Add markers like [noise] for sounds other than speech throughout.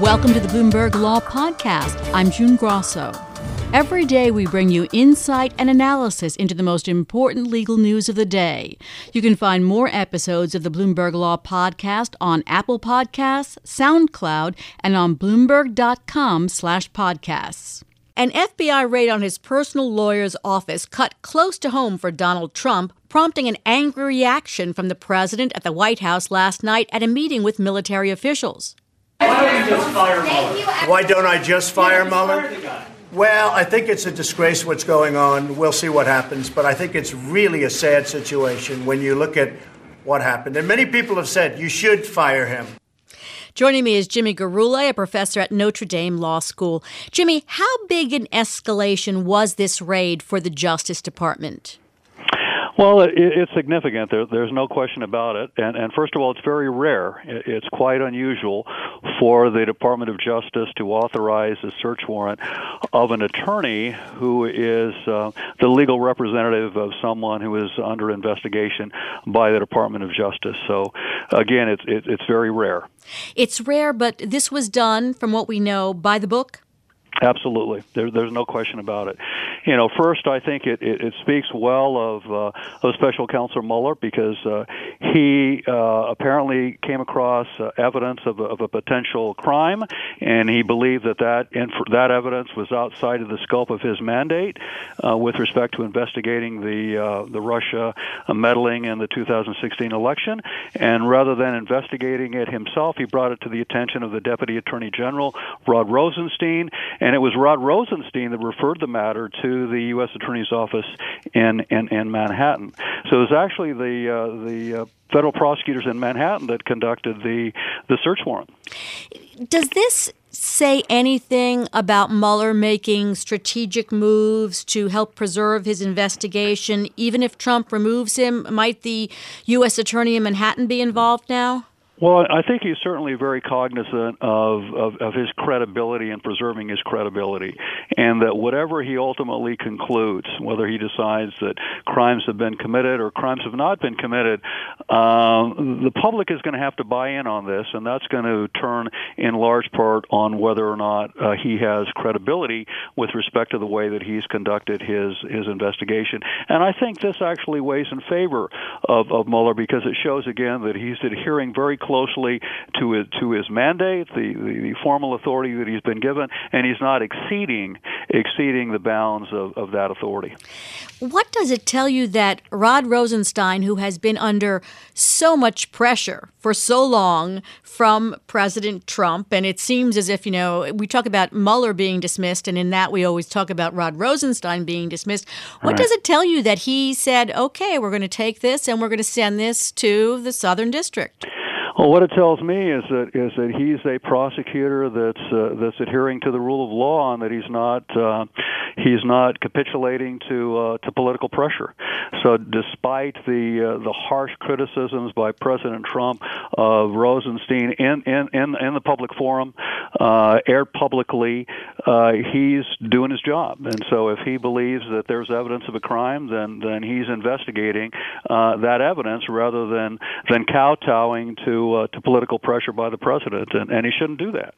Welcome to the Bloomberg Law Podcast. I'm June Grasso. Every day we bring you insight and analysis into the most important legal news of the day. You can find more episodes of the Bloomberg Law Podcast on Apple Podcasts, SoundCloud, and on bloomberg.com/podcasts. An FBI raid on his personal lawyer's office cut close to home for Donald Trump, prompting an angry reaction from the president at the White House last night at a meeting with military officials. Why don't you just fire Mueller? Why don't I just fire Mueller? Well, I think it's a disgrace what's going on. We'll see what happens, but I think it's really a sad situation when you look at what happened. And many people have said you should fire him. Joining me is Jimmy Gurulé, a professor at Notre Dame Law School. Jimmy, how big an escalation was this raid for the Justice Department? Well, it, it's significant. There, there's no question about it. And, and first of all, it's very rare. It, it's quite unusual for the Department of Justice to authorize a search warrant of an attorney who is uh, the legal representative of someone who is under investigation by the Department of Justice. So, again, it's it, it's very rare. It's rare, but this was done, from what we know, by the book. Absolutely, there, there's no question about it. You know, first I think it, it, it speaks well of uh, of Special Counsel Mueller because uh, he uh, apparently came across uh, evidence of a, of a potential crime, and he believed that that inf- that evidence was outside of the scope of his mandate uh, with respect to investigating the uh, the Russia meddling in the 2016 election. And rather than investigating it himself, he brought it to the attention of the Deputy Attorney General Rod Rosenstein and it was Rod Rosenstein that referred the matter to the U.S. Attorney's Office in in, in Manhattan. So it was actually the uh, the uh, federal prosecutors in Manhattan that conducted the the search warrant. Does this say anything about Mueller making strategic moves to help preserve his investigation? Even if Trump removes him, might the U.S. Attorney in Manhattan be involved now? Well, I think he's certainly very cognizant of, of, of, his credibility and preserving his credibility, and that whatever he ultimately concludes, whether he decides that crimes have been committed or crimes have not been committed, um, the public is going to have to buy in on this, and that's going to turn in large part on whether or not uh, he has credibility with respect to the way that he's conducted his his investigation. And I think this actually weighs in favor of, of Mueller because it shows again that he's adhering very closely to his, to his mandate, the, the, the formal authority that he's been given, and he's not exceeding exceeding the bounds of, of that authority. What does it tell you that Rod Rosenstein, who has been under so much pressure for so long from President Trump, and it seems as if, you know, we talk about Mueller being dismissed, and in that we always talk about Rod Rosenstein being dismissed. What right. does it tell you that he said, okay, we're going to take this and we're going to send this to the Southern District? Well, what it tells me is that is that he's a prosecutor that's uh, that's adhering to the rule of law and that he's not uh, he's not capitulating to uh, to political pressure. So, despite the uh, the harsh criticisms by President Trump of Rosenstein in in in, in the public forum, uh, aired publicly, uh, he's doing his job. And so, if he believes that there's evidence of a crime, then then he's investigating uh, that evidence rather than than kowtowing to uh, to political pressure by the president, and, and he shouldn't do that.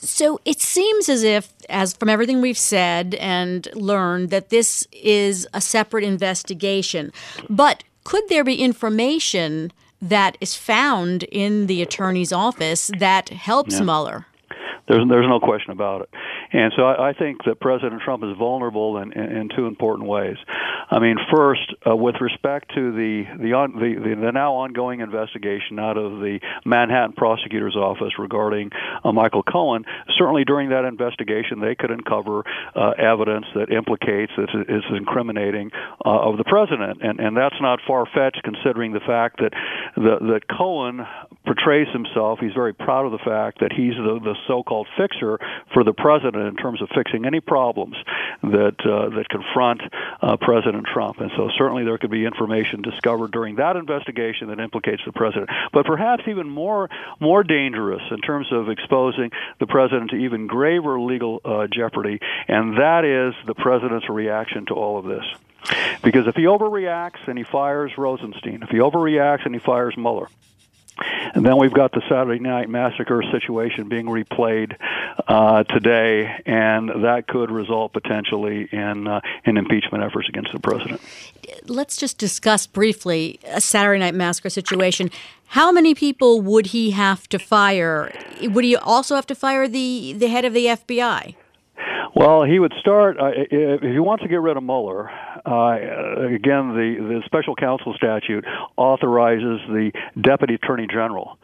So it seems as if, as from everything we've said and learned, that this is a separate investigation. But could there be information that is found in the attorney's office that helps yeah. Mueller? There's, there's no question about it. And so I, I think that President Trump is vulnerable in, in, in two important ways. I mean, first, uh, with respect to the the, on, the the the now ongoing investigation out of the Manhattan prosecutor's office regarding uh, Michael Cohen, certainly during that investigation they could uncover uh, evidence that implicates that is incriminating uh, of the president, and and that's not far fetched considering the fact that the, that Cohen portrays himself. He's very proud of the fact that he's the, the so-called fixer for the president in terms of fixing any problems that uh, that confront uh, President Trump. And so certainly there could be information discovered during that investigation that implicates the president. But perhaps even more more dangerous in terms of exposing the president to even graver legal uh, jeopardy, and that is the president's reaction to all of this. Because if he overreacts and he fires Rosenstein, if he overreacts and he fires Mueller, And then we've got the Saturday Night Massacre situation being replayed uh, today, and that could result potentially in uh, in impeachment efforts against the president. Let's just discuss briefly a Saturday Night Massacre situation. How many people would he have to fire? Would he also have to fire the the head of the FBI? Well, he would start uh, if he wants to get rid of Mueller. Uh, again, the the special counsel statute authorizes the deputy attorney general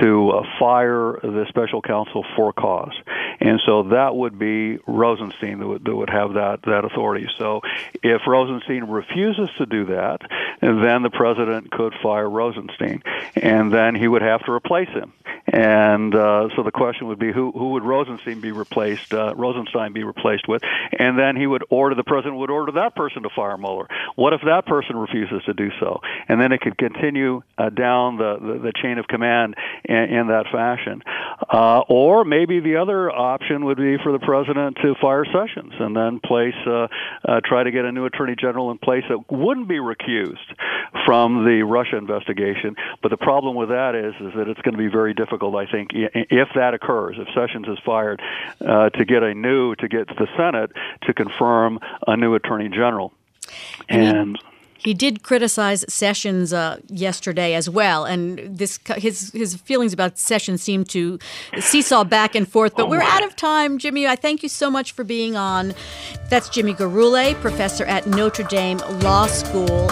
to uh, fire the special counsel for cause, and so that would be Rosenstein that would, that would have that that authority. So, if Rosenstein refuses to do that, then the president could fire Rosenstein, and then he would have to replace him. And uh, so the question would be, who who would Rosenstein be replaced? Uh, Rosenstein be replaced with? And then he would order the president would order that person to fire Mueller. What if that person refuses to do so? And then it could continue uh, down the, the, the chain of command in, in that fashion. Uh, or maybe the other option would be for the president to fire Sessions and then place uh, uh, try to get a new attorney general in place that wouldn't be recused from the Russia investigation. But the problem with that is is that it's going to be very difficult. I think if that occurs, if Sessions is fired, uh, to get a new to get the Senate to confirm a new attorney general. And he did criticize Sessions uh, yesterday as well, and this his his feelings about Sessions seem to seesaw back and forth. But oh we're out of time, Jimmy. I thank you so much for being on. That's Jimmy Gurulé, professor at Notre Dame Law School.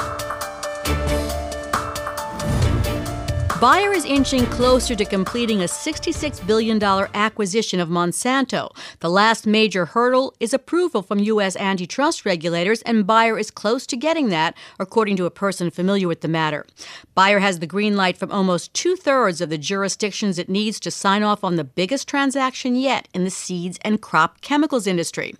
Bayer is inching closer to completing a $66 billion acquisition of Monsanto. The last major hurdle is approval from U.S. antitrust regulators, and Bayer is close to getting that, according to a person familiar with the matter. Bayer has the green light from almost two thirds of the jurisdictions it needs to sign off on the biggest transaction yet in the seeds and crop chemicals industry.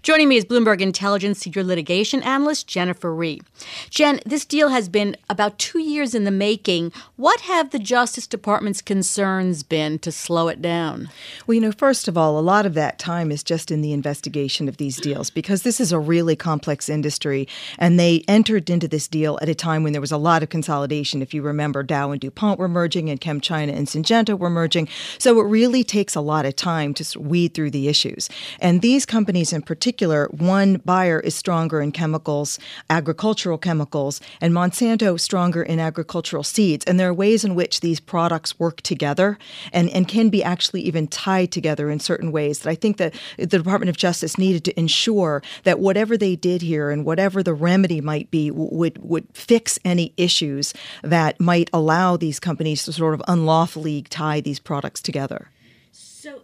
Joining me is Bloomberg Intelligence senior litigation analyst Jennifer Rie. Jen, this deal has been about two years in the making. What have have the Justice Department's concerns been to slow it down? Well, you know, first of all, a lot of that time is just in the investigation of these deals because this is a really complex industry. And they entered into this deal at a time when there was a lot of consolidation. If you remember, Dow and DuPont were merging, and ChemChina and Syngenta were merging. So it really takes a lot of time to weed through the issues. And these companies in particular, one Bayer is stronger in chemicals, agricultural chemicals, and Monsanto stronger in agricultural seeds. And there are ways in which these products work together and, and can be actually even tied together in certain ways that I think that the Department of Justice needed to ensure that whatever they did here and whatever the remedy might be would would fix any issues that might allow these companies to sort of unlawfully tie these products together. So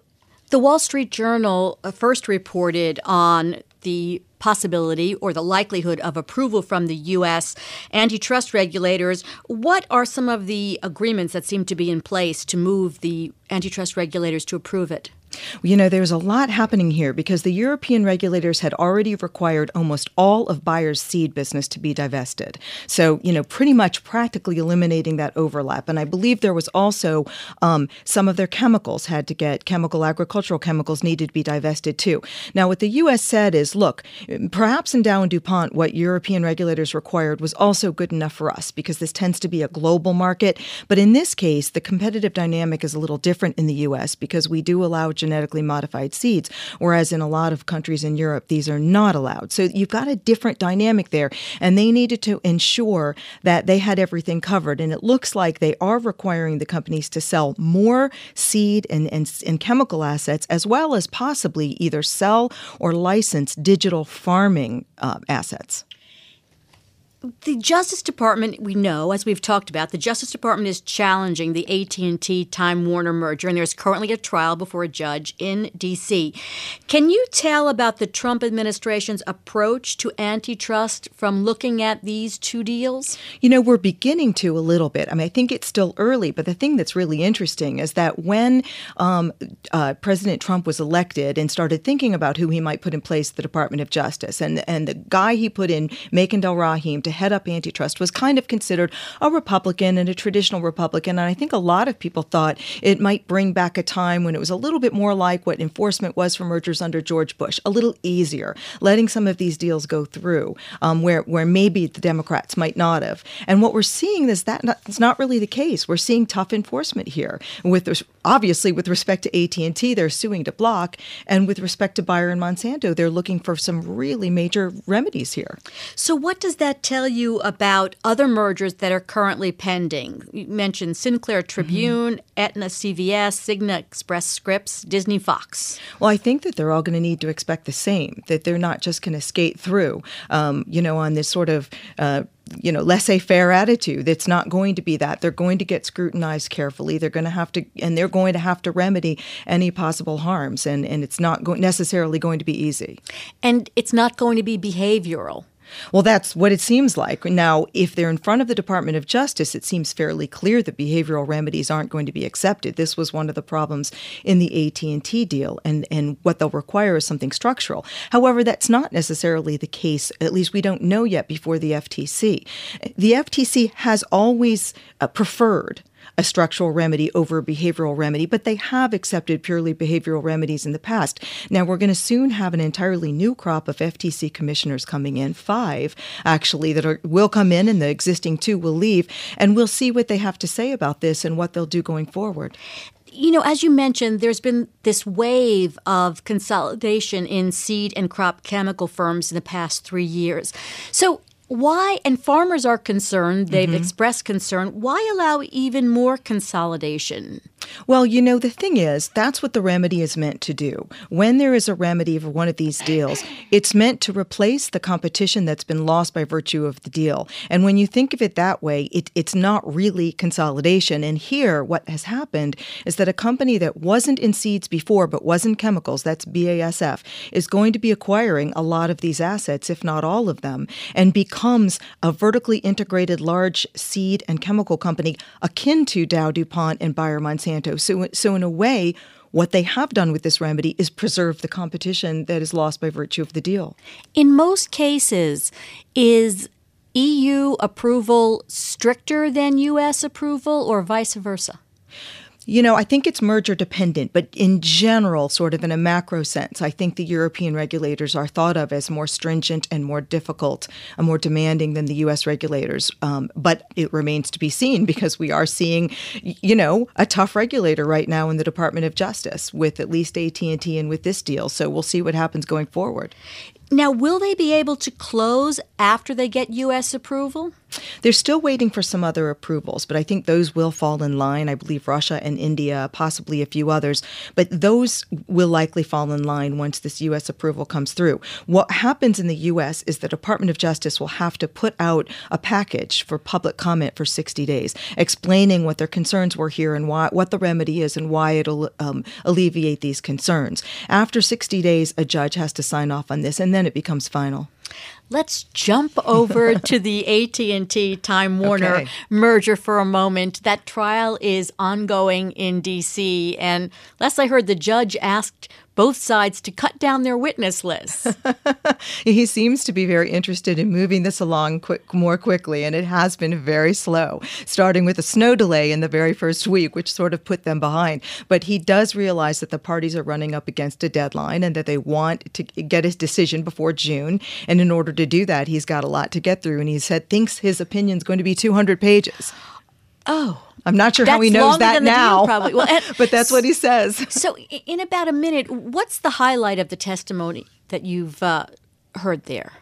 the Wall Street Journal uh, first reported on the possibility or the likelihood of approval from the U.S. antitrust regulators. What are some of the agreements that seem to be in place to move the antitrust regulators to approve it? You know, there's a lot happening here because the European regulators had already required almost all of Bayer's seed business to be divested. So, you know, pretty much practically eliminating that overlap. And I believe there was also um, some of their chemicals had to get chemical, agricultural chemicals needed to be divested too. Now, what the U.S. said is look, perhaps in Dow and DuPont, what European regulators required was also good enough for us because this tends to be a global market. But in this case, the competitive dynamic is a little different in the U.S. because we do allow genetically modified seeds, whereas in a lot of countries in Europe, these are not allowed. So you've got a different dynamic there, and they needed to ensure that they had everything covered. And it looks like they are requiring the companies to sell more seed and, and, and chemical assets, as well as possibly either sell or license digital farming uh, assets. The Justice Department, we know, as we've talked about, the Justice Department is challenging the AT&T Time Warner merger, and there's currently a trial before a judge in D.C. Can you tell about the Trump administration's approach to antitrust from looking at these two deals? You know, we're beginning to a little bit. I mean, I think it's still early, but the thing that's really interesting is that when um, uh, President Trump was elected and started thinking about who he might put in place the Department of Justice, and and the guy he put in, Makan Rahim, to head up antitrust was kind of considered a Republican and a traditional Republican. And I think a lot of people thought it might bring back a time when it was a little bit more like what enforcement was for mergers under George Bush, a little easier, letting some of these deals go through um, where, where maybe the Democrats might not have. And what we're seeing is that it's not really the case. We're seeing tough enforcement here. With obviously with respect to AT&T, they're suing to block, and with respect to Bayer and Monsanto, they're looking for some really major remedies here. So, what does that tell you about other mergers that are currently pending? You mentioned Sinclair Tribune, mm-hmm. Aetna CVS, Cigna Express Scripts, Disney Fox. Well, I think that they're all going to need to expect the same, that they're not just going to skate through, um, you know, on this sort of uh, you know laissez-faire attitude it's not going to be that they're going to get scrutinized carefully they're going to have to and they're going to have to remedy any possible harms and and it's not go- necessarily going to be easy and it's not going to be behavioral well, that's what it seems like. Now, if they're in front of the Department of Justice, it seems fairly clear that behavioral remedies aren't going to be accepted. This was one of the problems in the AT&T deal and and what they'll require is something structural. However, that's not necessarily the case. At least we don't know yet before the FTC. The FTC has always uh, preferred a structural remedy over a behavioral remedy, but they have accepted purely behavioral remedies in the past. Now, we're going to soon have an entirely new crop of FTC commissioners coming in, five actually, that are, will come in, and the existing two will leave, and we'll see what they have to say about this and what they'll do going forward you know, as you mentioned, there's been this wave of consolidation in seed and crop chemical firms in the past three years. So, why, and farmers are concerned, they've mm-hmm. expressed concern, why allow even more consolidation? Well, you know, the thing is, that's what the remedy is meant to do. When there is a remedy for one of these deals, it's meant to replace the competition that's been lost by virtue of the deal. And when you think of it that way, it, it's not really consolidation. And here, what has happened is that a company that wasn't in seeds before but was in chemicals, that's BASF, is going to be acquiring a lot of these assets, if not all of them, and becomes a vertically integrated large seed and chemical company akin to Dow DuPont and Bayer Monsanto Monsanto. So, so in a way, what they have done with this remedy is preserve the competition that is lost by virtue of the deal. In most cases, is EU approval stricter than US approval or vice versa? You know, I think it's merger dependent, but in general, sort of in a macro sense, I think the European regulators are thought of as more stringent and more difficult and more demanding than the U.S. regulators. Um, but it remains to be seen because we are seeing, you know, a tough regulator right now in the Department of Justice with at least AT&T and with this deal. So we'll see what happens going forward. Now, will they be able to close after they get U.S. approval? They're still waiting for some other approvals, but I think those will fall in line. I believe Russia and India, possibly a few others, but those will likely fall in line once this U.S. approval comes through. What happens in the U.S. is the Department of Justice will have to put out a package for public comment for 60 days, explaining what their concerns were here and why, what the remedy is and why it'll um, alleviate these concerns. After 60 days, a judge has to sign off on this, and then then it becomes final. Let's jump over [laughs] to the AT&T Time Warner okay. merger for a moment. That trial is ongoing in DC and last I heard the judge asked both sides to cut down their witness lists. [laughs] he seems to be very interested in moving this along quick, more quickly, and it has been very slow, starting with a snow delay in the very first week, which sort of put them behind. But he does realize that the parties are running up against a deadline and that they want to get his decision before June. And in order to do that, he's got a lot to get through. And he said thinks his opinion's going to be 200 pages. Oh. I'm not sure how he knows that now. Deal, probably. Well, and, [laughs] but that's what he says. So, in about a minute, what's the highlight of the testimony that you've uh, heard there?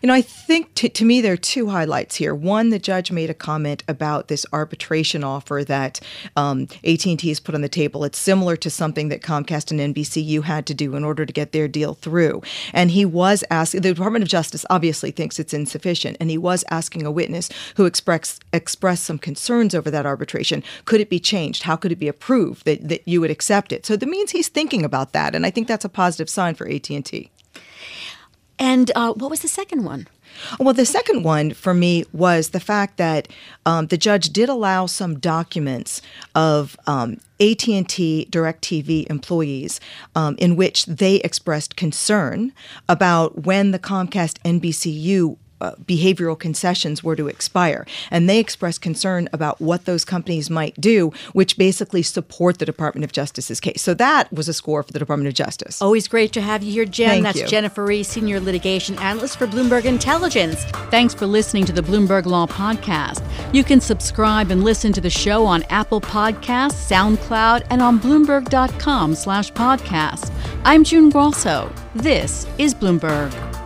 You know, I think to, to me there are two highlights here. One, the judge made a comment about this arbitration offer that um, AT&T has put on the table. It's similar to something that Comcast and NBCU had to do in order to get their deal through. And he was asking the Department of Justice obviously thinks it's insufficient, and he was asking a witness who expressed expressed some concerns over that arbitration. Could it be changed? How could it be approved that that you would accept it? So that means he's thinking about that, and I think that's a positive sign for AT&T. And uh, what was the second one? Well, the second one for me was the fact that um, the judge did allow some documents of um, AT&T DirecTV employees um, in which they expressed concern about when the Comcast NBCU uh, behavioral concessions were to expire. And they expressed concern about what those companies might do, which basically support the Department of Justice's case. So that was a score for the Department of Justice. Always great to have you here, Jen. Thank That's you. Jennifer Rie, Senior Litigation Analyst for Bloomberg Intelligence. Thanks for listening to the Bloomberg Law Podcast. You can subscribe and listen to the show on Apple Podcasts, SoundCloud, and on Bloomberg.com slash podcast. I'm June Grasso. This is Bloomberg.